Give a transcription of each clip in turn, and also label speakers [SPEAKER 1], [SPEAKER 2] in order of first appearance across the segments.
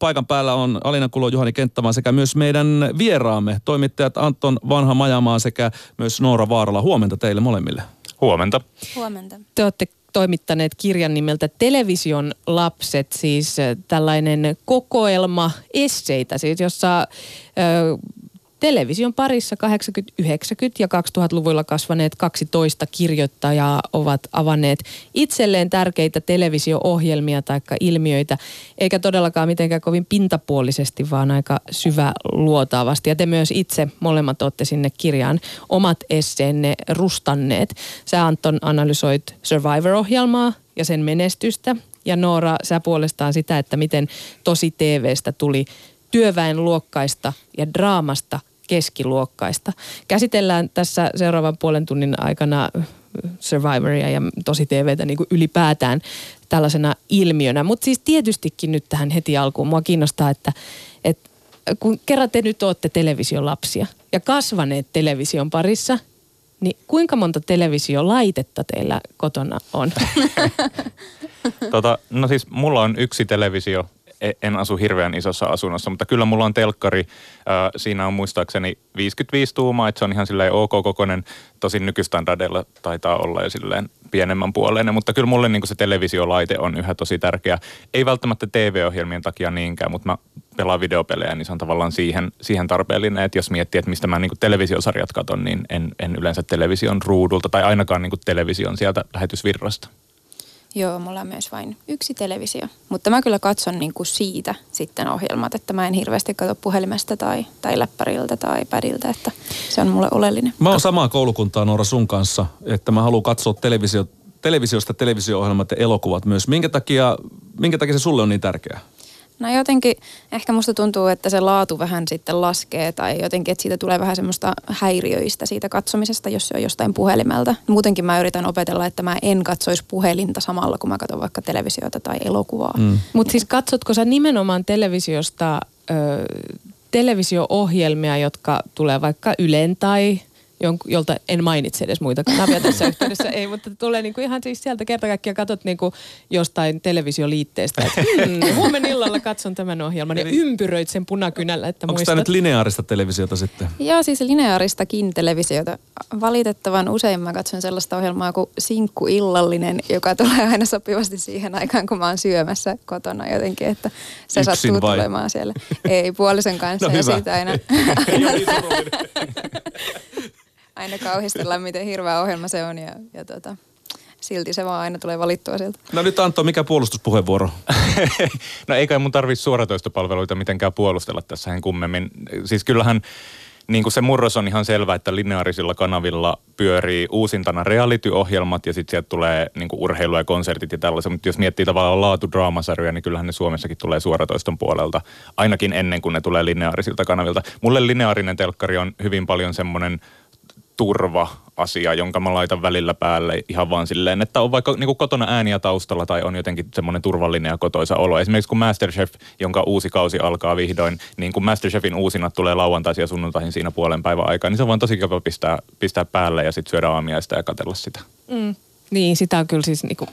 [SPEAKER 1] paikan päällä on Alina Kulo, Juhani Kenttämaa sekä myös meidän vieraamme, toimittajat Anton Vanha Majamaa sekä myös Noora Vaarala. Huomenta teille molemmille.
[SPEAKER 2] Huomenta.
[SPEAKER 3] Huomenta.
[SPEAKER 4] Te olette toimittaneet kirjan nimeltä Television lapset, siis äh, tällainen kokoelma esseitä, siis jossa ö, television parissa 80-, 90- ja 2000-luvuilla kasvaneet 12 kirjoittajaa ovat avanneet itselleen tärkeitä televisio-ohjelmia tai ilmiöitä, eikä todellakaan mitenkään kovin pintapuolisesti, vaan aika syvä luotaavasti. Ja te myös itse molemmat olette sinne kirjaan omat esseenne rustanneet. Sä Anton analysoit Survivor-ohjelmaa ja sen menestystä, ja Noora, sä puolestaan sitä, että miten tosi TVstä tuli työväenluokkaista ja draamasta keskiluokkaista. Käsitellään tässä seuraavan puolen tunnin aikana Survivoria ja tosi TVtä niin kuin ylipäätään tällaisena ilmiönä. Mutta siis tietystikin nyt tähän heti alkuun mua kiinnostaa, että, että kun kerran te nyt olette televisiolapsia ja kasvaneet television parissa, niin kuinka monta televisiolaitetta teillä kotona on?
[SPEAKER 2] tota, no siis mulla on yksi televisio en asu hirveän isossa asunnossa, mutta kyllä mulla on telkkari. Siinä on muistaakseni 55 tuumaa, että se on ihan silleen ok kokoinen. Tosin nykystandardeilla taitaa olla jo silleen pienemmän puoleinen, mutta kyllä mulle niin se televisiolaite on yhä tosi tärkeä. Ei välttämättä TV-ohjelmien takia niinkään, mutta mä pelaan videopelejä, niin se on tavallaan siihen, siihen tarpeellinen, että jos miettii, että mistä mä niin televisiosarjat katon, niin en, en yleensä television ruudulta tai ainakaan niin television sieltä lähetysvirrasta.
[SPEAKER 3] Joo, mulla on myös vain yksi televisio. Mutta mä kyllä katson niin kuin siitä sitten ohjelmat, että mä en hirveästi katso puhelimesta tai, tai läppäriltä tai pädiltä, että se on mulle oleellinen.
[SPEAKER 1] Mä oon samaa koulukuntaa Noora sun kanssa, että mä haluan katsoa televisio, televisiosta televisio-ohjelmat ja elokuvat myös. Minkä takia, minkä takia se sulle on niin tärkeää?
[SPEAKER 3] No jotenkin ehkä musta tuntuu, että se laatu vähän sitten laskee tai jotenkin, että siitä tulee vähän semmoista häiriöistä siitä katsomisesta, jos se on jostain puhelimelta. Muutenkin mä yritän opetella, että mä en katsoisi puhelinta samalla, kun mä katson vaikka televisiota tai elokuvaa. Mm.
[SPEAKER 4] Mutta siis katsotko sä nimenomaan televisiosta ö, televisio-ohjelmia, jotka tulee vaikka Ylen tai jolta en mainitse edes muita kanavia tässä yhteydessä, ei, mutta tulee niinku ihan siis sieltä kerta kaikkiaan katsot niinku jostain televisioliitteestä, että hmm, huomenna illalla katson tämän ohjelman ja ympyröit sen punakynällä, että
[SPEAKER 1] Onko tämä nyt lineaarista televisiota sitten?
[SPEAKER 3] Joo, siis lineaaristakin televisiota. Valitettavan usein mä katson sellaista ohjelmaa kuin Sinkku illallinen, joka tulee aina sopivasti siihen aikaan, kun mä oon syömässä kotona jotenkin, että se Yksin sattuu vai? tulemaan siellä. Ei, puolison kanssa no, ja hyvä. siitä aina... aina aina kauhistellaan, miten hirveä ohjelma se on ja, ja tota, silti se vaan aina tulee valittua sieltä.
[SPEAKER 1] No nyt Antto, mikä puolustuspuheenvuoro?
[SPEAKER 2] no eikä mun tarvitse suoratoistopalveluita mitenkään puolustella tässä hen kummemmin. Siis kyllähän niin kuin se murros on ihan selvä, että lineaarisilla kanavilla pyörii uusintana reality-ohjelmat ja sitten sieltä tulee niin kuin urheilu ja konsertit ja tällaisia. Mutta jos miettii tavallaan laatudraamasarjoja, niin kyllähän ne Suomessakin tulee suoratoiston puolelta, ainakin ennen kuin ne tulee lineaarisilta kanavilta. Mulle lineaarinen telkkari on hyvin paljon semmoinen turva-asia, jonka mä laitan välillä päälle ihan vaan silleen, että on vaikka niin kotona ääniä taustalla tai on jotenkin semmoinen turvallinen ja kotoisa olo. Esimerkiksi kun Masterchef, jonka uusi kausi alkaa vihdoin, niin kun Masterchefin uusinat tulee lauantaisin ja sunnuntaihin siinä puolen päivän aikaa, niin se on vaan tosi kiva pistää, pistää päälle ja sitten syödä aamiaista ja katella sitä.
[SPEAKER 4] Mm. Niin, sitä on kyllä siis niinku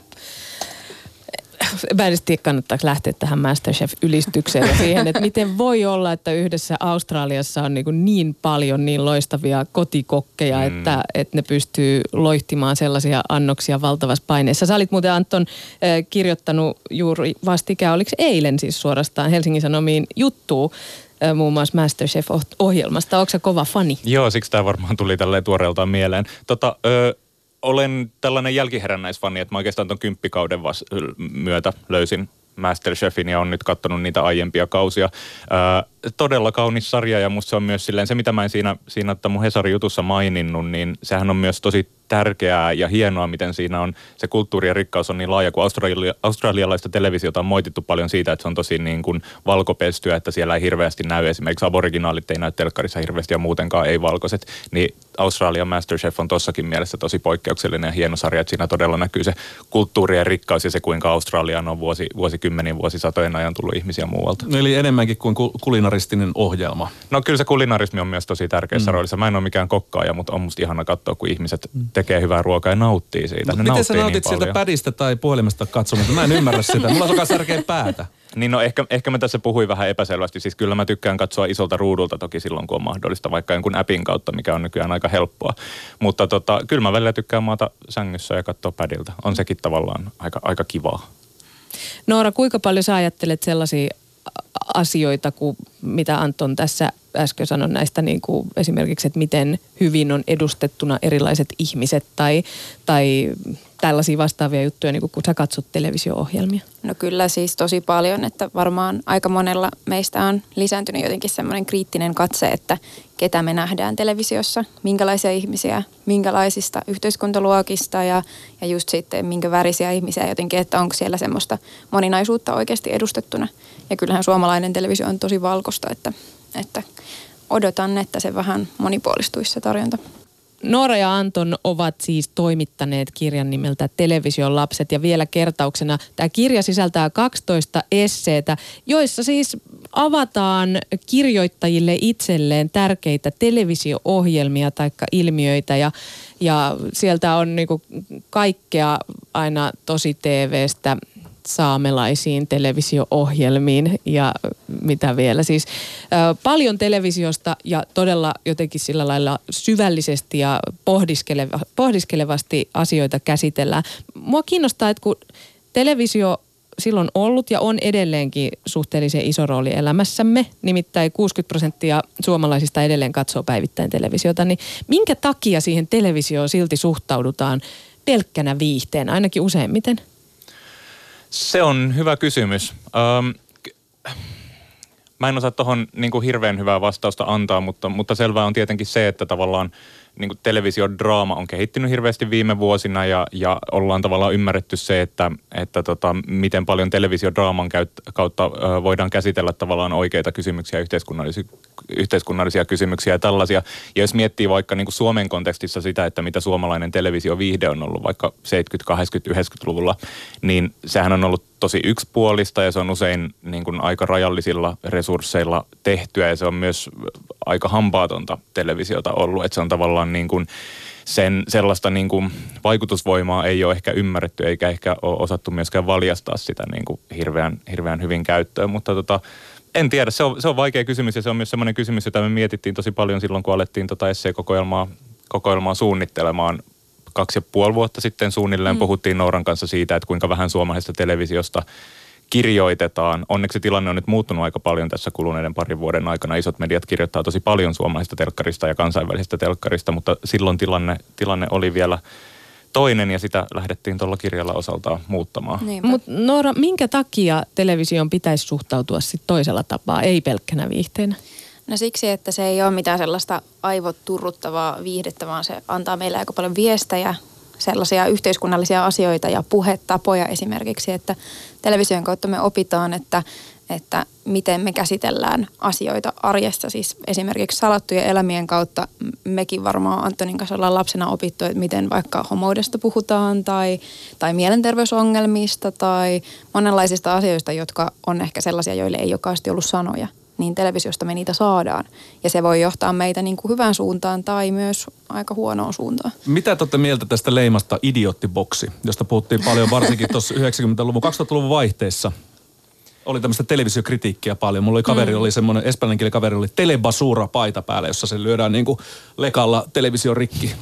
[SPEAKER 4] mä en tiedä, kannattaako lähteä tähän Masterchef-ylistykseen ja siihen, että miten voi olla, että yhdessä Australiassa on niin, niin paljon niin loistavia kotikokkeja, mm. että, että ne pystyy loihtimaan sellaisia annoksia valtavassa paineessa. Sä olit muuten Anton äh, kirjoittanut juuri vastikään, oliko eilen siis suorastaan Helsingin Sanomiin juttuu äh, muun muassa Masterchef-ohjelmasta. Onko se kova fani?
[SPEAKER 2] Joo, siksi tämä varmaan tuli tälleen tuoreeltaan mieleen. Tota, ö, olen tällainen jälkiherännäisfani, että mä oikeastaan ton kymppikauden vas- myötä löysin Masterchefin ja on nyt katsonut niitä aiempia kausia. Ää, todella kaunis sarja ja musta se on myös silleen, se mitä mä en siinä, siinä että mun Hesarin jutussa maininnut, niin sehän on myös tosi tärkeää ja hienoa, miten siinä on, se kulttuuri ja rikkaus on niin laaja, kun Australia, australialaista televisiota on moitittu paljon siitä, että se on tosi niin kuin valkopestyä, että siellä ei hirveästi näy, esimerkiksi aboriginaalit ei näy telkkarissa hirveästi ja muutenkaan ei valkoiset, niin Australian Masterchef on tossakin mielessä tosi poikkeuksellinen ja hieno sarja, että siinä todella näkyy se kulttuuri ja rikkaus ja se, kuinka Australiaan on vuosi, vuosikymmenin, vuosisatojen ajan tullut ihmisiä muualta.
[SPEAKER 1] Eli enemmänkin kuin kulinaristinen ohjelma.
[SPEAKER 2] No kyllä se kulinarismi on myös tosi tärkeässä mm. roolissa. Mä en ole mikään kokkaaja, mutta on musta ihana katsoa, kun ihmiset mm. Tekee hyvää ruokaa ja nauttii siitä.
[SPEAKER 1] Mut miten sä nautit niin sieltä pädistä tai puhelimesta katsomasta? Mä en ymmärrä sitä. Mulla on särkeä päätä.
[SPEAKER 2] Niin no ehkä, ehkä mä tässä puhuin vähän epäselvästi. Siis kyllä mä tykkään katsoa isolta ruudulta toki silloin, kun on mahdollista, vaikka jonkun appin kautta, mikä on nykyään aika helppoa. Mutta tota, kyllä mä välillä tykkään maata sängyssä ja katsoa padilta. On sekin tavallaan aika, aika kivaa.
[SPEAKER 4] Noora, kuinka paljon sä ajattelet sellaisia asioita, kuin mitä Anton tässä äsken sanoi näistä niin kuin esimerkiksi, että miten hyvin on edustettuna erilaiset ihmiset tai, tai tällaisia vastaavia juttuja, niin kuin kun sä katsot televisio-ohjelmia?
[SPEAKER 3] No kyllä siis tosi paljon, että varmaan aika monella meistä on lisääntynyt jotenkin semmoinen kriittinen katse, että ketä me nähdään televisiossa, minkälaisia ihmisiä, minkälaisista yhteiskuntaluokista ja, ja just sitten minkä värisiä ihmisiä jotenkin, että onko siellä semmoista moninaisuutta oikeasti edustettuna. Ja kyllähän suomalainen televisio on tosi valkoista, että, että odotan, että se vähän monipuolistuisi se tarjonta.
[SPEAKER 4] Noora ja Anton ovat siis toimittaneet kirjan nimeltä Television lapset ja vielä kertauksena tämä kirja sisältää 12 esseetä, joissa siis avataan kirjoittajille itselleen tärkeitä televisio-ohjelmia tai ilmiöitä ja, ja sieltä on niinku kaikkea aina tosi TVstä saamelaisiin televisio-ohjelmiin ja mitä vielä. Siis ö, paljon televisiosta ja todella jotenkin sillä lailla syvällisesti ja pohdiskeleva, pohdiskelevasti asioita käsitellään. Mua kiinnostaa, että kun televisio silloin ollut ja on edelleenkin suhteellisen iso rooli elämässämme. Nimittäin 60 prosenttia suomalaisista edelleen katsoo päivittäin televisiota. Niin minkä takia siihen televisioon silti suhtaudutaan pelkkänä viihteen, ainakin useimmiten?
[SPEAKER 2] Se on hyvä kysymys. Ähm, mä en osaa tuohon niin hirveän hyvää vastausta antaa, mutta, mutta selvää on tietenkin se, että tavallaan niin televisiodraama on kehittynyt hirveästi viime vuosina ja, ja ollaan tavallaan ymmärretty se, että, että tota, miten paljon televisiodraaman kautta voidaan käsitellä tavallaan oikeita kysymyksiä, yhteiskunnallisia, yhteiskunnallisia kysymyksiä ja tällaisia. Ja jos miettii vaikka niin kuin Suomen kontekstissa sitä, että mitä suomalainen televisioviihde on ollut vaikka 70-, 80-, 90-luvulla, niin sehän on ollut tosi yksipuolista ja se on usein niin kuin aika rajallisilla resursseilla tehtyä ja se on myös aika hampaatonta televisiota ollut. Että se on tavallaan niin kuin sen sellaista niin kuin vaikutusvoimaa ei ole ehkä ymmärretty eikä ehkä ole osattu myöskään valjastaa sitä niin kuin hirveän, hirveän hyvin käyttöön. Mutta tota, en tiedä, se on, se on vaikea kysymys ja se on myös semmoinen kysymys, jota me mietittiin tosi paljon silloin, kun alettiin tota esseekokoelmaa kokoelmaa suunnittelemaan kaksi ja puoli vuotta sitten suunnilleen mm. puhuttiin Nouran kanssa siitä, että kuinka vähän suomalaisesta televisiosta kirjoitetaan. Onneksi tilanne on nyt muuttunut aika paljon tässä kuluneiden parin vuoden aikana. Isot mediat kirjoittaa tosi paljon suomalaisesta telkkarista ja kansainvälisestä telkkarista, mutta silloin tilanne, tilanne oli vielä toinen ja sitä lähdettiin tuolla kirjalla osaltaan muuttamaan.
[SPEAKER 4] Mutta Noora, minkä takia television pitäisi suhtautua sit toisella tapaa, ei pelkkänä viihteenä?
[SPEAKER 3] No siksi, että se ei ole mitään sellaista aivoturruttavaa viihdettä, vaan se antaa meille aika paljon viestejä, sellaisia yhteiskunnallisia asioita ja puhetapoja esimerkiksi, että television kautta me opitaan, että, että miten me käsitellään asioita arjessa. Siis esimerkiksi salattujen elämien kautta mekin varmaan Antonin kanssa ollaan lapsena opittu, että miten vaikka homoudesta puhutaan tai, tai mielenterveysongelmista tai monenlaisista asioista, jotka on ehkä sellaisia, joille ei ole ollut sanoja niin televisiosta me niitä saadaan. Ja se voi johtaa meitä niin kuin hyvään suuntaan tai myös aika huonoon suuntaan.
[SPEAKER 1] Mitä te olette mieltä tästä leimasta idioottiboksi, josta puhuttiin paljon varsinkin tuossa 90-luvun, 2000-luvun vaihteessa? Oli tämmöistä televisiokritiikkiä paljon. Mulla oli kaveri, mm. oli semmoinen, espanjankielinen kaveri, oli telebasura paita päällä, jossa se lyödään niin kuin lekalla televisio rikki.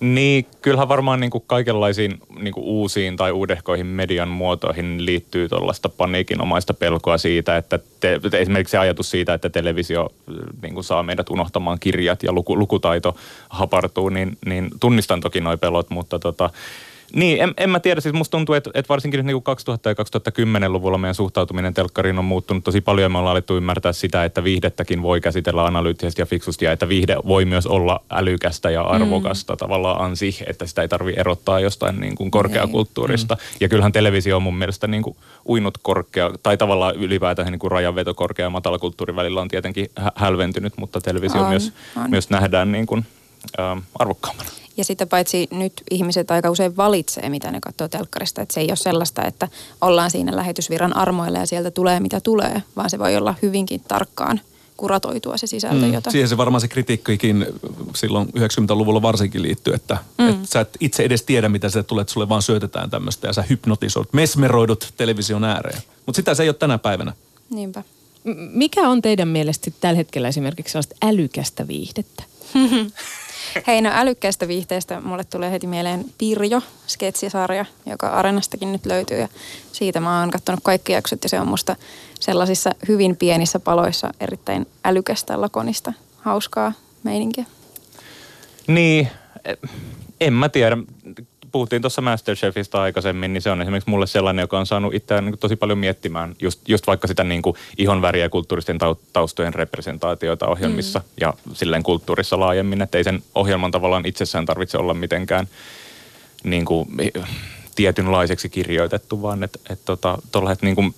[SPEAKER 2] Niin, kyllähän varmaan niin kuin kaikenlaisiin niin kuin uusiin tai uudehkoihin median muotoihin liittyy tuollaista paniikinomaista pelkoa siitä, että te, esimerkiksi se ajatus siitä, että televisio niin kuin saa meidät unohtamaan kirjat ja luku, lukutaito hapartuu, niin, niin tunnistan toki nuo pelot, mutta tota, niin, en, en mä tiedä. Siis musta tuntuu, että, että varsinkin nyt niin 2000- ja 2010-luvulla meidän suhtautuminen telkkariin on muuttunut tosi paljon. Me ollaan alettu ymmärtää sitä, että viihdettäkin voi käsitellä analyyttisesti ja fiksusti ja että viihde voi myös olla älykästä ja arvokasta mm. tavallaan ansi, että sitä ei tarvitse erottaa jostain niin kuin korkeakulttuurista. Mm. Ja kyllähän televisio on mun mielestä niin kuin uinut korkea, tai tavallaan ylipäätään niin kuin rajanveto korkea ja matalakulttuurin välillä on tietenkin hälventynyt, mutta televisio on, myös, on. myös nähdään niin kuin, äh, arvokkaammana.
[SPEAKER 3] Ja sitten paitsi nyt ihmiset aika usein valitsee, mitä ne katsoo telkkarista. Että se ei ole sellaista, että ollaan siinä lähetysviran armoilla ja sieltä tulee mitä tulee, vaan se voi olla hyvinkin tarkkaan kuratoitua se sisältö,
[SPEAKER 1] Mm,
[SPEAKER 3] jota...
[SPEAKER 1] Siihen se varmaan se kritiikkikin silloin 90-luvulla varsinkin liittyy, että mm. et sä et itse edes tiedä, mitä se tulee, että sulle vaan syötetään tämmöistä ja sä hypnotisoidut, mesmeroidut television ääreen. Mutta sitä se ei ole tänä päivänä.
[SPEAKER 3] Niinpä.
[SPEAKER 4] Mikä on teidän mielestä tällä hetkellä esimerkiksi sellaista älykästä viihdettä?
[SPEAKER 3] Hei, no älykkäästä viihteestä mulle tulee heti mieleen Pirjo, sketsisarja, joka Arenastakin nyt löytyy. Ja siitä mä oon katsonut kaikki jaksot ja se on musta sellaisissa hyvin pienissä paloissa erittäin älykästä, lakonista, hauskaa meininkiä.
[SPEAKER 2] Niin, eh, en mä tiedä. Puhuttiin tuossa Masterchefista aikaisemmin, niin se on esimerkiksi mulle sellainen, joka on saanut itseään niin tosi paljon miettimään just, just vaikka sitä niin kuin ihonväriä ja kulttuuristen tau- taustojen representaatioita ohjelmissa mm. ja silleen kulttuurissa laajemmin, että ei sen ohjelman tavallaan itsessään tarvitse olla mitenkään niin kuin, tietynlaiseksi kirjoitettu, vaan että et, tota, tuollaiset niin kuin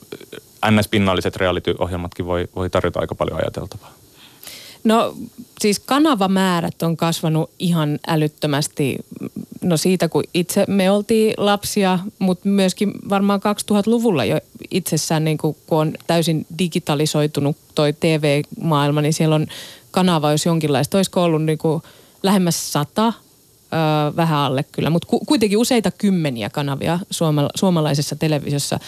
[SPEAKER 2] NS-pinnalliset reality-ohjelmatkin voi, voi tarjota aika paljon ajateltavaa.
[SPEAKER 4] No siis kanavamäärät on kasvanut ihan älyttömästi, no siitä kun itse me oltiin lapsia, mutta myöskin varmaan 2000-luvulla jo itsessään niin kun on täysin digitalisoitunut toi TV-maailma, niin siellä on kanava, jos jonkinlaista, olisiko ollut niin kuin lähemmäs sata, öö, vähän alle kyllä, mutta ku, kuitenkin useita kymmeniä kanavia suomala, suomalaisessa televisiossa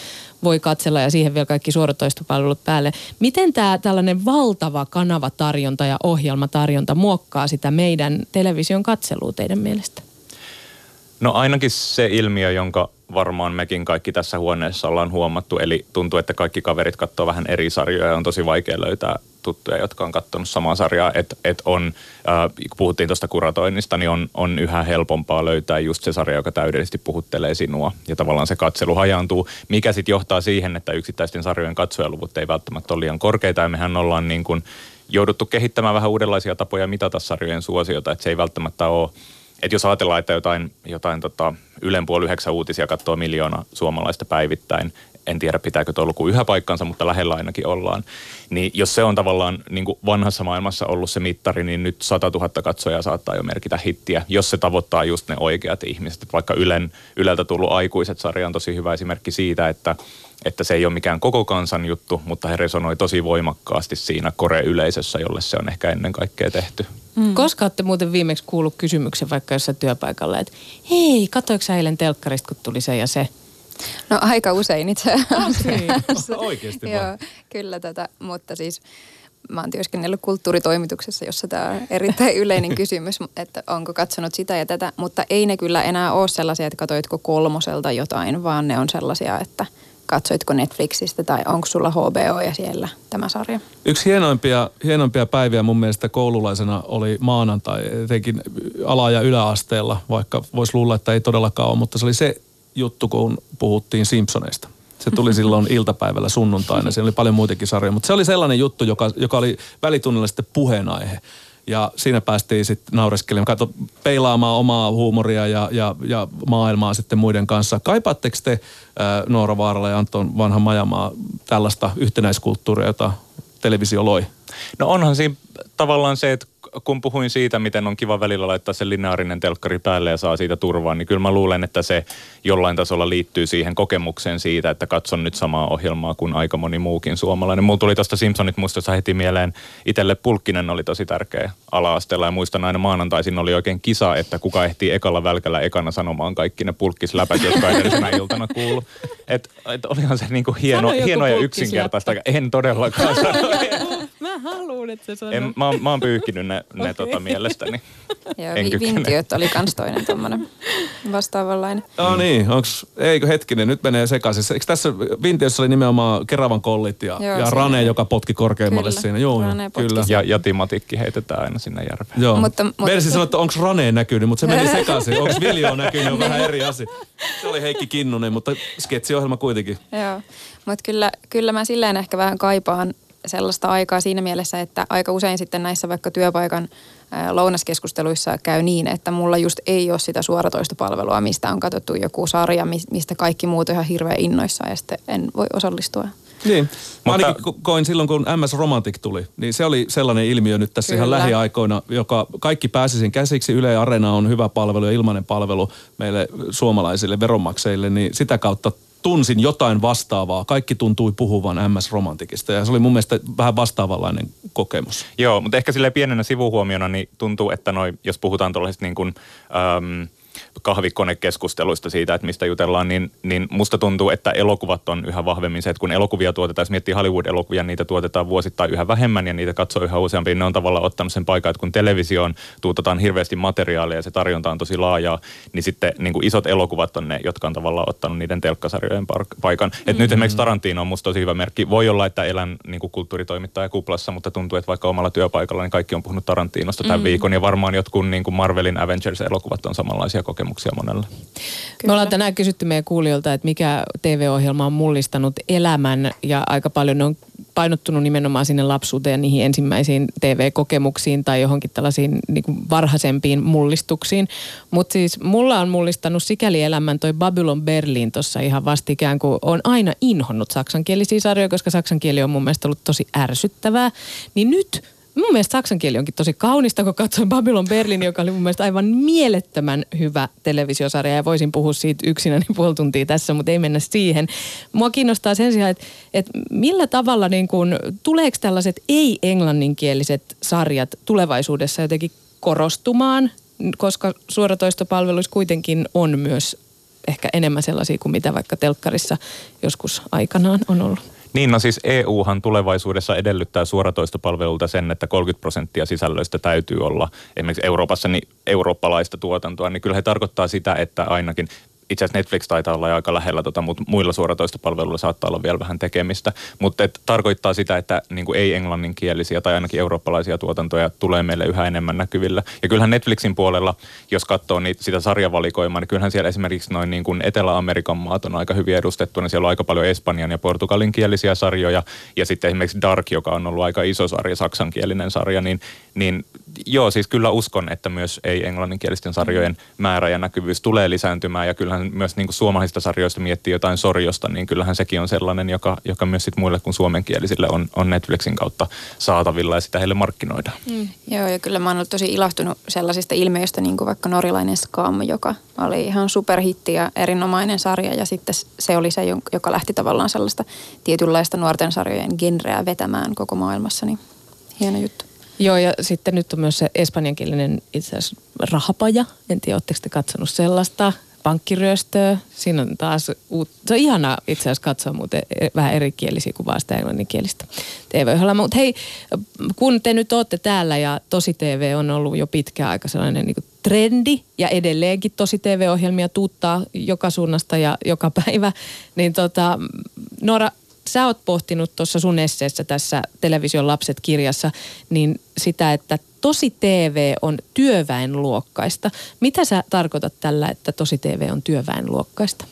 [SPEAKER 4] voi katsella ja siihen vielä kaikki suoratoistopalvelut päälle. Miten tämä tällainen valtava kanavatarjonta ja ohjelmatarjonta muokkaa sitä meidän television katselua teidän mielestä?
[SPEAKER 2] No ainakin se ilmiö, jonka varmaan mekin kaikki tässä huoneessa ollaan huomattu, eli tuntuu, että kaikki kaverit katsoo vähän eri sarjoja ja on tosi vaikea löytää tuttuja, jotka on katsonut samaa sarjaa, että et on, äh, kun puhuttiin tuosta kuratoinnista, niin on, on yhä helpompaa löytää just se sarja, joka täydellisesti puhuttelee sinua. Ja tavallaan se katselu hajaantuu, mikä sitten johtaa siihen, että yksittäisten sarjojen katsojaluvut ei välttämättä ole liian korkeita. Ja mehän ollaan niin kuin jouduttu kehittämään vähän uudenlaisia tapoja mitata sarjojen suosiota, että se ei välttämättä ole että jos ajatellaan, että jotain, jotain tota, Ylen puoli yhdeksän uutisia katsoo miljoona suomalaista päivittäin, en tiedä pitääkö tuo luku yhä paikkansa, mutta lähellä ainakin ollaan. Niin jos se on tavallaan niin kuin vanhassa maailmassa ollut se mittari, niin nyt 100 000 katsojaa saattaa jo merkitä hittiä, jos se tavoittaa just ne oikeat ihmiset. Että vaikka Ylen, Yleltä tullut aikuiset sarja on tosi hyvä esimerkki siitä, että, että se ei ole mikään koko kansan juttu, mutta he resonoi tosi voimakkaasti siinä kore-yleisössä, jolle se on ehkä ennen kaikkea tehty.
[SPEAKER 4] Mm. Koska olette muuten viimeksi kuullut kysymyksen vaikka jossain työpaikalla, että hei, katsoiko sä eilen telkkarista, kun tuli se ja se?
[SPEAKER 3] No aika usein itse asiassa.
[SPEAKER 1] Oikeasti
[SPEAKER 3] Joo,
[SPEAKER 1] vaan.
[SPEAKER 3] kyllä tätä, mutta siis mä oon työskennellyt kulttuuritoimituksessa, jossa tämä on erittäin yleinen kysymys, että onko katsonut sitä ja tätä, mutta ei ne kyllä enää ole sellaisia, että katoitko kolmoselta jotain, vaan ne on sellaisia, että katsoitko Netflixistä tai onko sulla HBO ja siellä tämä sarja.
[SPEAKER 1] Yksi hienoimpia, hienoimpia päiviä mun mielestä koululaisena oli maanantai, etenkin ala- ja yläasteella, vaikka voisi luulla, että ei todellakaan ole, mutta se oli se juttu, kun puhuttiin Simpsoneista. Se tuli silloin iltapäivällä sunnuntaina, siinä oli paljon muitakin sarjoja, mutta se oli sellainen juttu, joka, joka oli välitunnilla sitten puheenaihe. Ja siinä päästiin sitten naureskelemaan, kato, peilaamaan omaa huumoria ja, ja, ja maailmaa sitten muiden kanssa. Kaipaatteko te, ää, Noora Vaarala ja Anton Vanha Majamaa, tällaista yhtenäiskulttuuria, jota televisio loi?
[SPEAKER 2] No onhan siinä tavallaan se, että kun puhuin siitä, miten on kiva välillä laittaa se lineaarinen telkkari päälle ja saa siitä turvaa, niin kyllä mä luulen, että se jollain tasolla liittyy siihen kokemukseen siitä, että katson nyt samaa ohjelmaa kuin aika moni muukin suomalainen. Mulla tuli tuosta Simpsonit muistossa heti mieleen, itselle Pulkkinen oli tosi tärkeä ala-asteella ja muistan aina maanantaisin oli oikein kisa, että kuka ehtii ekalla välkällä ekana sanomaan kaikki ne pulkkisläpät, jotka edellisenä iltana kuulu. Et, et olihan se niinku hieno, hieno ja yksinkertaista. En todellakaan sano.
[SPEAKER 4] Mä haluan, että se sanoo.
[SPEAKER 2] En, mä, oon, mä oon pyyhkinyt ne, ne
[SPEAKER 4] Okei.
[SPEAKER 2] tota mielestäni.
[SPEAKER 3] Ja
[SPEAKER 2] En
[SPEAKER 3] vi-. Vintiöt oli kans toinen tommonen vastaavanlainen.
[SPEAKER 1] No niin, onks, eikö hetkinen, nyt menee sekaisin. Eikö tässä Vintiössä oli nimenomaan Keravan kollit ja,
[SPEAKER 3] Joo,
[SPEAKER 1] ja. Rane, joka potki korkeammalle
[SPEAKER 3] Kyllä,
[SPEAKER 1] siinä. Joo,
[SPEAKER 3] Rane
[SPEAKER 1] joo,
[SPEAKER 3] potki
[SPEAKER 1] kyllä.
[SPEAKER 2] Ja, ja Timatikki heitetään aina sinne järveen.
[SPEAKER 1] Joo.
[SPEAKER 3] Mutta-
[SPEAKER 1] Mutta, Versi sanoi, että onko Rane näkynyt, mutta se meni sekaisin. Onko Viljo näkynyt, on vähän eri asia. Se oli Heikki Kinnunen, mutta sketsiohjelma kuitenkin.
[SPEAKER 3] Joo, mutta kyllä, kyllä mä silleen ehkä vähän kaipaan sellaista aikaa siinä mielessä, että aika usein sitten näissä vaikka työpaikan lounaskeskusteluissa käy niin, että mulla just ei ole sitä suoratoistopalvelua, mistä on katsottu joku sarja, mis- mistä kaikki muut on ihan hirveän innoissaan ja sitten en voi osallistua.
[SPEAKER 1] Niin. Mä
[SPEAKER 2] Mutta-
[SPEAKER 1] ainakin ko- koin silloin, kun MS Romantic tuli, niin se oli sellainen ilmiö nyt tässä ihan
[SPEAKER 3] Kyllä.
[SPEAKER 1] lähiaikoina, joka kaikki pääsi sen käsiksi. Yle Arena on hyvä palvelu ja ilmainen palvelu meille suomalaisille veronmaksajille, niin sitä kautta tunsin jotain vastaavaa. Kaikki tuntui puhuvan MS Romantikista ja se oli mun mielestä vähän vastaavanlainen kokemus.
[SPEAKER 2] Joo, mutta ehkä sille pienenä sivuhuomiona niin tuntuu, että noi, jos puhutaan tuollaisesta niin kuin, äm, kahvikonekeskusteluista siitä, että mistä jutellaan, niin, niin musta tuntuu, että elokuvat on yhä vahvemmin se, että kun elokuvia tuotetaan, jos miettii Hollywood-elokuvia, niitä tuotetaan vuosittain yhä vähemmän ja niitä katsoo yhä useampi, niin ne on tavallaan ottanut sen paikan, että kun televisioon tuotetaan hirveästi materiaalia ja se tarjonta on tosi laajaa, niin sitten niin kuin isot elokuvat on ne, jotka on tavallaan ottanut niiden telkkasarjojen paikan. Et mm-hmm. nyt esimerkiksi Tarantino on musta tosi hyvä merkki. Voi olla, että elän niin kuin kulttuuritoimittaja kuplassa, mutta tuntuu, että vaikka omalla työpaikalla, niin kaikki on puhunut Tarantinosta tämän mm-hmm. viikon ja varmaan jotkut niin kuin Marvelin Avengers-elokuvat on samanlaisia kokemuksia monella.
[SPEAKER 4] Kyllä. Me ollaan tänään kysytty meidän kuulijoilta, että mikä TV-ohjelma on mullistanut elämän ja aika paljon ne on painottunut nimenomaan sinne lapsuuteen ja niihin ensimmäisiin TV-kokemuksiin tai johonkin tällaisiin niin kuin varhaisempiin mullistuksiin. Mutta siis mulla on mullistanut sikäli elämän toi Babylon Berlin tuossa ihan vastikään, kun on aina inhonnut saksankielisiä sarjoja, koska saksan kieli on mun mielestä ollut tosi ärsyttävää. Niin nyt Mun mielestä saksan kieli onkin tosi kaunista, kun katsoin Babylon Berlin, joka oli mun mielestä aivan mielettömän hyvä televisiosarja. Ja voisin puhua siitä yksinäni puoli tuntia tässä, mutta ei mennä siihen. Mua kiinnostaa sen sijaan, että, että millä tavalla niin kun, tuleeko tällaiset ei-englanninkieliset sarjat tulevaisuudessa jotenkin korostumaan, koska suoratoistopalveluissa kuitenkin on myös ehkä enemmän sellaisia kuin mitä vaikka telkkarissa joskus aikanaan on ollut.
[SPEAKER 2] Niin, no siis EUhan tulevaisuudessa edellyttää suoratoistopalvelulta sen, että 30 prosenttia sisällöistä täytyy olla esimerkiksi Euroopassa niin eurooppalaista tuotantoa, niin kyllä he tarkoittaa sitä, että ainakin itse asiassa Netflix taitaa olla aika lähellä, tota, mutta muilla suoratoistopalveluilla saattaa olla vielä vähän tekemistä. Mutta et tarkoittaa sitä, että niin kuin ei-englanninkielisiä tai ainakin eurooppalaisia tuotantoja tulee meille yhä enemmän näkyvillä. Ja kyllähän Netflixin puolella, jos katsoo niitä, sitä sarjavalikoimaa, niin kyllähän siellä esimerkiksi noin niin kuin Etelä-Amerikan maat on aika hyvin edustettuna. Siellä on aika paljon espanjan ja portugalinkielisiä sarjoja. Ja sitten esimerkiksi Dark, joka on ollut aika iso sarja, saksankielinen sarja, niin, niin joo, siis kyllä uskon, että myös ei-englanninkielisten sarjojen määrä ja näkyvyys tulee lisääntymään. Ja kyllähän myös niin kuin suomalaisista sarjoista miettii jotain sorjosta, niin kyllähän sekin on sellainen, joka, joka myös sit muille kuin suomenkielisille on, on Netflixin kautta saatavilla ja sitä heille markkinoidaan.
[SPEAKER 3] Mm. Joo, ja kyllä mä oon ollut tosi ilahtunut sellaisista ilmiöistä, niin kuin vaikka norilainen Scam, joka oli ihan superhitti ja erinomainen sarja. Ja sitten se oli se, joka lähti tavallaan sellaista tietynlaista nuorten sarjojen genreä vetämään koko maailmassa, niin hieno juttu.
[SPEAKER 4] Joo, ja sitten nyt on myös se espanjankielinen itse asiassa rahapaja. En tiedä, oletteko te katsonut sellaista pankkiryöstöä. Siinä on taas uut... Se on ihana itse asiassa katsoa muuten e- vähän erikielisiä kuin vaan sitä englanninkielistä TV-ohjelmaa. Mutta hei, kun te nyt olette täällä ja Tosi TV on ollut jo pitkään aika sellainen niin trendi ja edelleenkin Tosi TV-ohjelmia tuuttaa joka suunnasta ja joka päivä, niin tota, Nora, sä oot pohtinut tuossa sun esseessä tässä Television lapset-kirjassa, niin sitä, että tosi TV on työväenluokkaista. Mitä sä tarkoitat tällä, että tosi TV on työväenluokkaista?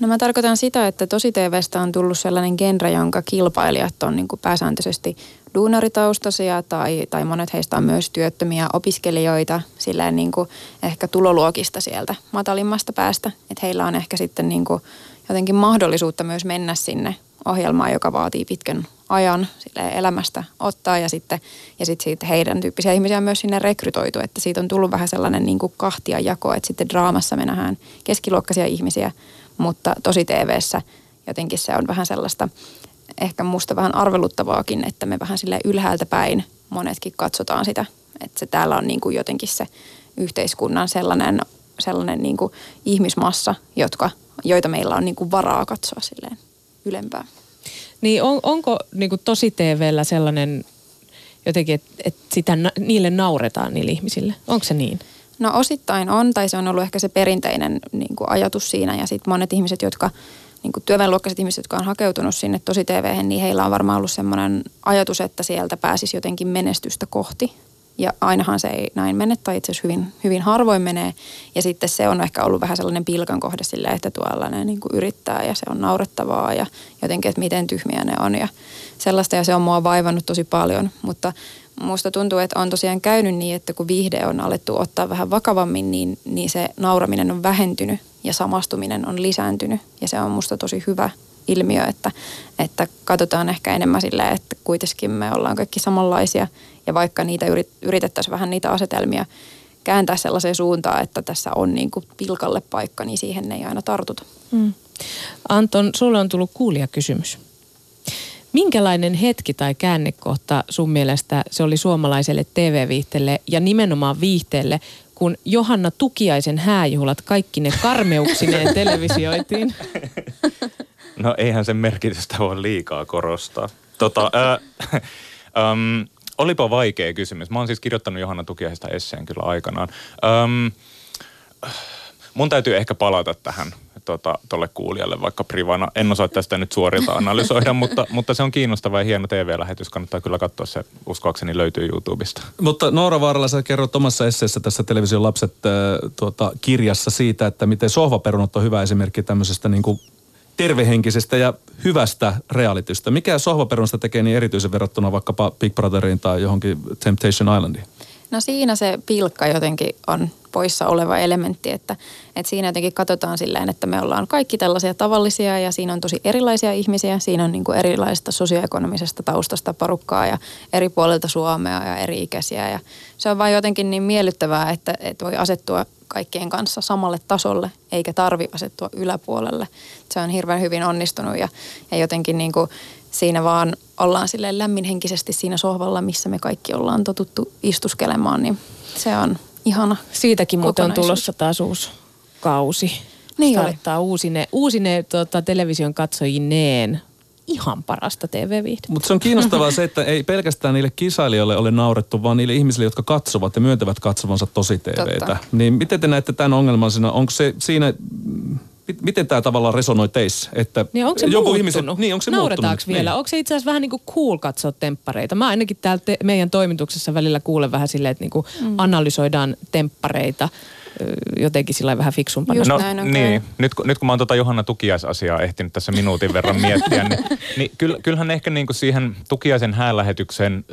[SPEAKER 3] No mä tarkoitan sitä, että tosi TVstä on tullut sellainen genre, jonka kilpailijat on niin kuin pääsääntöisesti duunaritaustaisia tai, tai monet heistä on myös työttömiä opiskelijoita, silleen niin kuin ehkä tuloluokista sieltä matalimmasta päästä. Että heillä on ehkä sitten niin kuin jotenkin mahdollisuutta myös mennä sinne ohjelmaa, joka vaatii pitkän ajan elämästä ottaa ja sitten, ja sitten siitä heidän tyyppisiä ihmisiä on myös sinne rekrytoitu, että siitä on tullut vähän sellainen niin kuin kahtia jako, että sitten draamassa me nähdään keskiluokkaisia ihmisiä, mutta tosi TVssä jotenkin se on vähän sellaista ehkä musta vähän arveluttavaakin, että me vähän sille ylhäältä päin monetkin katsotaan sitä, että se täällä on niin kuin jotenkin se yhteiskunnan sellainen, sellainen niin kuin ihmismassa, jotka, joita meillä on niin kuin varaa katsoa silleen ylempää.
[SPEAKER 4] Niin on, onko niin kuin tosi TVllä sellainen jotenkin, että, että sitä, niille nauretaan niille ihmisille? Onko se niin?
[SPEAKER 3] No osittain on, tai se on ollut ehkä se perinteinen niin kuin ajatus siinä. Ja sitten monet ihmiset, jotka, niin kuin työväenluokkaiset ihmiset, jotka on hakeutunut sinne tosi TVhen, niin heillä on varmaan ollut semmoinen ajatus, että sieltä pääsisi jotenkin menestystä kohti. Ja ainahan se ei näin mene, tai itse asiassa hyvin, hyvin harvoin menee. Ja sitten se on ehkä ollut vähän sellainen pilkan kohde sille, että tuolla ne niin kuin yrittää ja se on naurettavaa ja jotenkin, että miten tyhmiä ne on ja sellaista. Ja se on mua vaivannut tosi paljon, mutta musta tuntuu, että on tosiaan käynyt niin, että kun viihde on alettu ottaa vähän vakavammin, niin, niin se nauraminen on vähentynyt ja samastuminen on lisääntynyt. Ja se on musta tosi hyvä ilmiö, että, että katsotaan ehkä enemmän silleen, että kuitenkin me ollaan kaikki samanlaisia ja vaikka niitä yrit, yritettäisiin vähän niitä asetelmia kääntää sellaiseen suuntaan, että tässä on niin kuin pilkalle paikka, niin siihen ei aina tartuta. Mm.
[SPEAKER 4] Anton, sulle on tullut kuulia kysymys. Minkälainen hetki tai käännekohta sun mielestä se oli suomalaiselle TV-viihteelle ja nimenomaan viihteelle, kun Johanna Tukiaisen hääjuhlat kaikki ne karmeuksineen televisioitiin?
[SPEAKER 2] No eihän sen merkitystä voi liikaa korostaa. Tota, ää, äm, olipa vaikea kysymys. Mä oon siis kirjoittanut Johanna Tukiaisesta esseen kyllä aikanaan. Äm, mun täytyy ehkä palata tähän tuolle tota, kuulijalle vaikka privana. En osaa tästä nyt suorilta analysoida, mutta, mutta se on kiinnostava ja hieno TV-lähetys. Kannattaa kyllä katsoa se, uskoakseni löytyy YouTubesta.
[SPEAKER 1] Mutta Noora Vaarala, sä kerrot omassa esseessä tässä Television lapset äh, tuota, kirjassa siitä, että miten sohvaperunat on hyvä esimerkki tämmöisestä niin kuin tervehenkisestä ja hyvästä realitystä. Mikä sohvaperunasta tekee niin erityisen verrattuna vaikkapa Big Brotheriin tai johonkin Temptation Islandiin?
[SPEAKER 3] No siinä se pilkka jotenkin on poissa oleva elementti, että, että siinä jotenkin katsotaan silleen, että me ollaan kaikki tällaisia tavallisia ja siinä on tosi erilaisia ihmisiä. Siinä on niin kuin erilaista sosioekonomisesta taustasta porukkaa ja eri puolilta Suomea ja eri ikäisiä ja se on vain jotenkin niin miellyttävää, että, että voi asettua kaikkien kanssa samalle tasolle, eikä tarvi asettua yläpuolelle. Se on hirveän hyvin onnistunut ja, ja jotenkin niin kuin siinä vaan ollaan sille lämminhenkisesti siinä sohvalla, missä me kaikki ollaan totuttu istuskelemaan, niin se on ihana
[SPEAKER 4] Siitäkin muuten on tulossa taas uusi kausi. Niin Starttaa uusine, uusine tota, television katsojineen ihan parasta TV-viihdettä.
[SPEAKER 1] Mutta se on kiinnostavaa se, että ei pelkästään niille kisailijoille ole naurettu, vaan niille ihmisille, jotka katsovat ja myöntävät katsovansa tosi TVtä. Niin miten te näette tämän ongelman siinä? Onko se siinä miten tämä tavallaan resonoi teissä?
[SPEAKER 4] Että niin onko se joku muuttunut? Ihmiset, niin, onko se Nauretaanko vielä? Niin. Onko se itse asiassa vähän niin kuin cool katsoa temppareita? Mä ainakin täällä te, meidän toimituksessa välillä kuulen vähän silleen, että niin kuin mm. analysoidaan temppareita jotenkin sillä vähän fiksumpana.
[SPEAKER 2] Just no, näin, okay. niin. Nyt, nyt kun mä oon tuota Johanna Tukiais-asiaa ehtinyt tässä minuutin verran miettiä, niin, niin kyllähän ehkä niin kuin siihen Tukiaisen häälähetykseen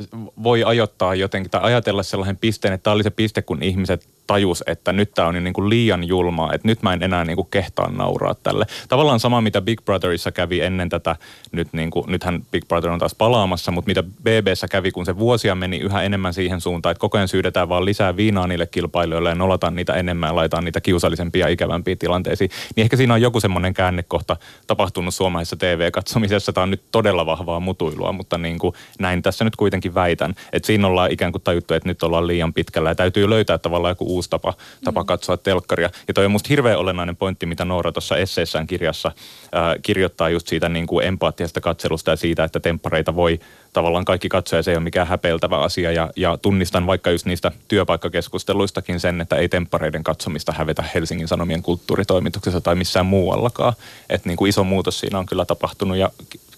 [SPEAKER 2] voi ajoittaa jotenkin tai ajatella sellaisen pisteen, että tämä oli se piste, kun ihmiset tajus, että nyt tämä on niin kuin liian julmaa, että nyt mä en enää niin kuin kehtaa nauraa tälle. Tavallaan sama, mitä Big Brotherissa kävi ennen tätä, nyt niin kuin, nythän Big Brother on taas palaamassa, mutta mitä BBssä kävi, kun se vuosia meni yhä enemmän siihen suuntaan, että koko ajan syydetään vaan lisää viinaa niille kilpailijoille ja nolataan niitä enemmän ja laitetaan niitä kiusallisempia ja ikävämpiä tilanteisiin. Niin ehkä siinä on joku semmoinen käännekohta tapahtunut suomalaisessa TV-katsomisessa. Tämä on nyt todella vahvaa mutuilua, mutta niin kuin näin tässä nyt kuitenkin väitän, että siinä ollaan ikään kuin tajuttu, että nyt ollaan liian pitkällä ja täytyy löytää tavallaan joku uusi tapa, tapa mm. katsoa telkkaria. Ja toi on musta hirveän olennainen pointti, mitä Noora tuossa esseessään kirjassa ää, kirjoittaa just siitä niin kuin empaattisesta katselusta ja siitä, että temppareita voi tavallaan kaikki katsoja, se ei ole mikään häpeiltävä asia. Ja, ja tunnistan vaikka just niistä työpaikkakeskusteluistakin sen, että ei temppareiden katsomista hävetä Helsingin Sanomien kulttuuritoimituksessa tai missään muuallakaan. Että niin kuin iso muutos siinä on kyllä tapahtunut ja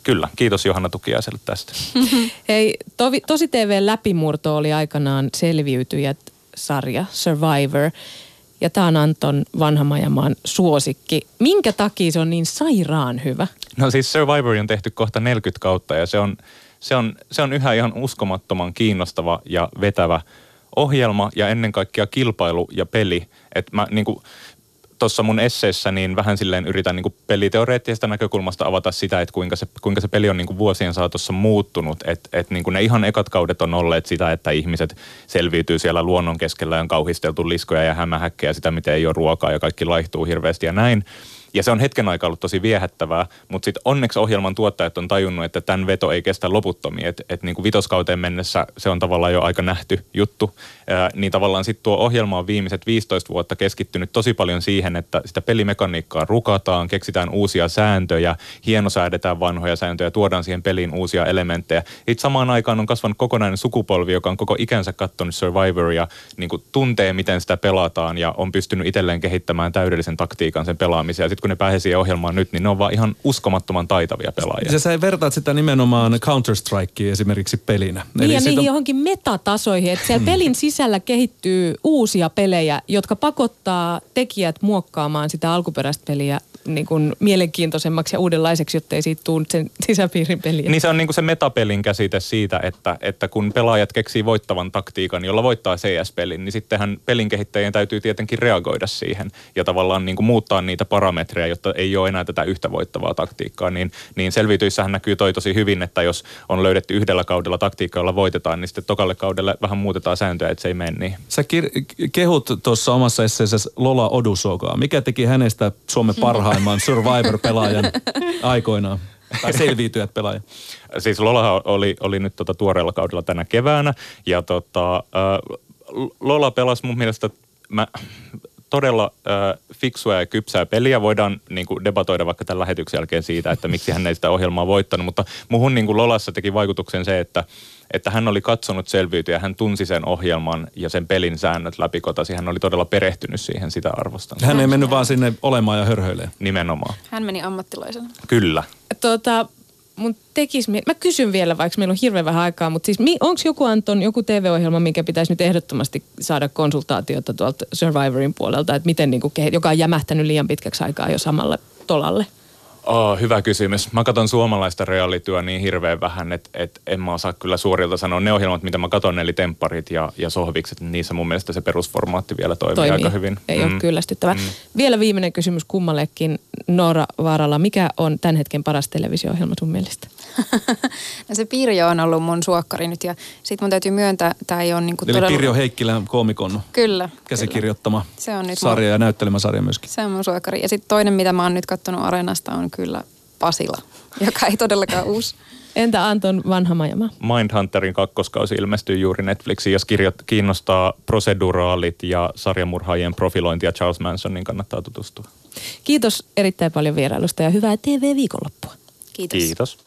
[SPEAKER 2] Kyllä, kiitos Johanna Tukiaiselle tästä.
[SPEAKER 4] Hei, tovi, Tosi TV läpimurto oli aikanaan selviytyjät sarja Survivor. Ja tämä on Anton Vanhamajamaan suosikki. Minkä takia se on niin sairaan hyvä?
[SPEAKER 2] No siis Survivor on tehty kohta 40 kautta ja se on, se on, se on yhä ihan uskomattoman kiinnostava ja vetävä ohjelma ja ennen kaikkea kilpailu ja peli. Et mä, niin kuin, tuossa mun esseessä niin vähän silleen yritän niin peliteoreettisesta näkökulmasta avata sitä, että kuinka se, kuinka se peli on niin kuin vuosien saatossa muuttunut. Että et niin ne ihan ekat kaudet on olleet sitä, että ihmiset selviytyy siellä luonnon keskellä ja on kauhisteltu liskoja ja hämähäkkejä sitä, miten ei ole ruokaa ja kaikki laihtuu hirveästi ja näin. Ja se on hetken aikaa ollut tosi viehättävää, mutta sitten onneksi ohjelman tuottajat on tajunnut, että tämän veto ei kestä loputtomia. Että et niin kuin vitoskauteen mennessä se on tavallaan jo aika nähty juttu. Niin tavallaan sitten tuo ohjelma on viimeiset 15 vuotta keskittynyt tosi paljon siihen, että sitä pelimekaniikkaa rukataan, keksitään uusia sääntöjä, hienosäädetään vanhoja sääntöjä, tuodaan siihen peliin uusia elementtejä. Itse samaan aikaan on kasvanut kokonainen sukupolvi, joka on koko ikänsä katsonut Survivoria, niin kuin tuntee, miten sitä pelataan ja on pystynyt itselleen kehittämään täydellisen taktiikan sen pelaamiseen. Ja kun ne pääsee siihen ohjelmaan nyt, niin ne on vaan ihan uskomattoman taitavia pelaajia.
[SPEAKER 1] Ja sä vertaat sitä nimenomaan Counter-Strikeen esimerkiksi pelinä.
[SPEAKER 4] Niin Eli ja niihin on... johonkin metatasoihin, että siellä hmm. pelin sisällä kehittyy uusia pelejä, jotka pakottaa tekijät muokkaamaan sitä alkuperäistä peliä niin kuin mielenkiintoisemmaksi ja uudenlaiseksi, jotta ei siitä tule sen sisäpiirin peliä.
[SPEAKER 2] Niin se on niin kuin se metapelin käsite siitä, että, että kun pelaajat keksii voittavan taktiikan, jolla voittaa CS-pelin, niin sittenhän pelin kehittäjien täytyy tietenkin reagoida siihen ja tavallaan niin kuin muuttaa niitä parametreja, jotta ei ole enää tätä yhtä voittavaa taktiikkaa. Niin, niin selviytyissähän näkyy toi tosi hyvin, että jos on löydetty yhdellä kaudella taktiikka, jolla voitetaan, niin sitten tokalle kaudelle vähän muutetaan sääntöjä, että se ei mene niin.
[SPEAKER 1] Sä kir- kehut tuossa omassa esseessä Lola Odusokaa. Mikä teki hänestä Suomen parhaan parhaimman Survivor-pelaajan aikoinaan? Tai selviytyjät pelaaja.
[SPEAKER 2] Siis Lola oli, oli nyt tota tuoreella kaudella tänä keväänä ja tota, äh, Lola pelasi mun mielestä, mä, todella äh, fiksua ja kypsää peliä. Voidaan niin kuin, debatoida vaikka tämän lähetyksen jälkeen siitä, että miksi hän ei sitä ohjelmaa voittanut, mutta muhun niin kuin Lolassa teki vaikutuksen se, että että hän oli katsonut selviytyä, hän tunsi sen ohjelman ja sen pelin säännöt läpikotasi. Hän oli todella perehtynyt siihen, sitä arvostan.
[SPEAKER 1] Hän ei mennyt vaan sinne olemaan ja hörhöilee.
[SPEAKER 2] Nimenomaan.
[SPEAKER 3] Hän meni ammattilaisena.
[SPEAKER 2] Kyllä.
[SPEAKER 4] Tota, mun tekis, mä kysyn vielä, vaikka meillä on hirveän vähän aikaa, mutta siis onko joku Anton, joku TV-ohjelma, minkä pitäisi nyt ehdottomasti saada konsultaatiota tuolta Survivorin puolelta, että miten niin kuin, joka on jämähtänyt liian pitkäksi aikaa jo samalle tolalle?
[SPEAKER 2] Oh, hyvä kysymys. Mä katson suomalaista realityä niin hirveän vähän, että, että en mä osaa kyllä suorilta sanoa. Ne ohjelmat, mitä mä katson, eli tempparit ja, ja sohvikset, niin niissä mun mielestä se perusformaatti vielä toimii, toimii. aika hyvin.
[SPEAKER 4] Ei mm. ole kyllästyttävä. Mm. Vielä viimeinen kysymys kummallekin. Noora Vaaralla, mikä on tämän hetken paras televisio-ohjelma sun mielestä?
[SPEAKER 3] no se Pirjo on ollut mun suokkari nyt ja sit mun täytyy myöntää, tämä ei ole niinku
[SPEAKER 1] Eli todella... Pirjo Heikkilän koomikon
[SPEAKER 3] kyllä,
[SPEAKER 1] käsikirjoittama
[SPEAKER 3] kyllä. Se on nyt
[SPEAKER 1] sarja mun... ja näyttelemä sarja myöskin.
[SPEAKER 3] Se on mun suokkari. Ja sitten toinen, mitä mä oon nyt kattonut Areenasta on kyllä Pasila, joka ei todellakaan uusi.
[SPEAKER 4] Entä Anton vanha majama?
[SPEAKER 2] Mindhunterin kakkoskausi ilmestyy juuri Netflixiin. Jos kirjat kiinnostaa proseduraalit ja sarjamurhaajien profilointia Charles Manson, niin kannattaa tutustua.
[SPEAKER 4] Kiitos erittäin paljon vierailusta ja hyvää TV-viikonloppua.
[SPEAKER 3] Kiitos.
[SPEAKER 2] Kiitos.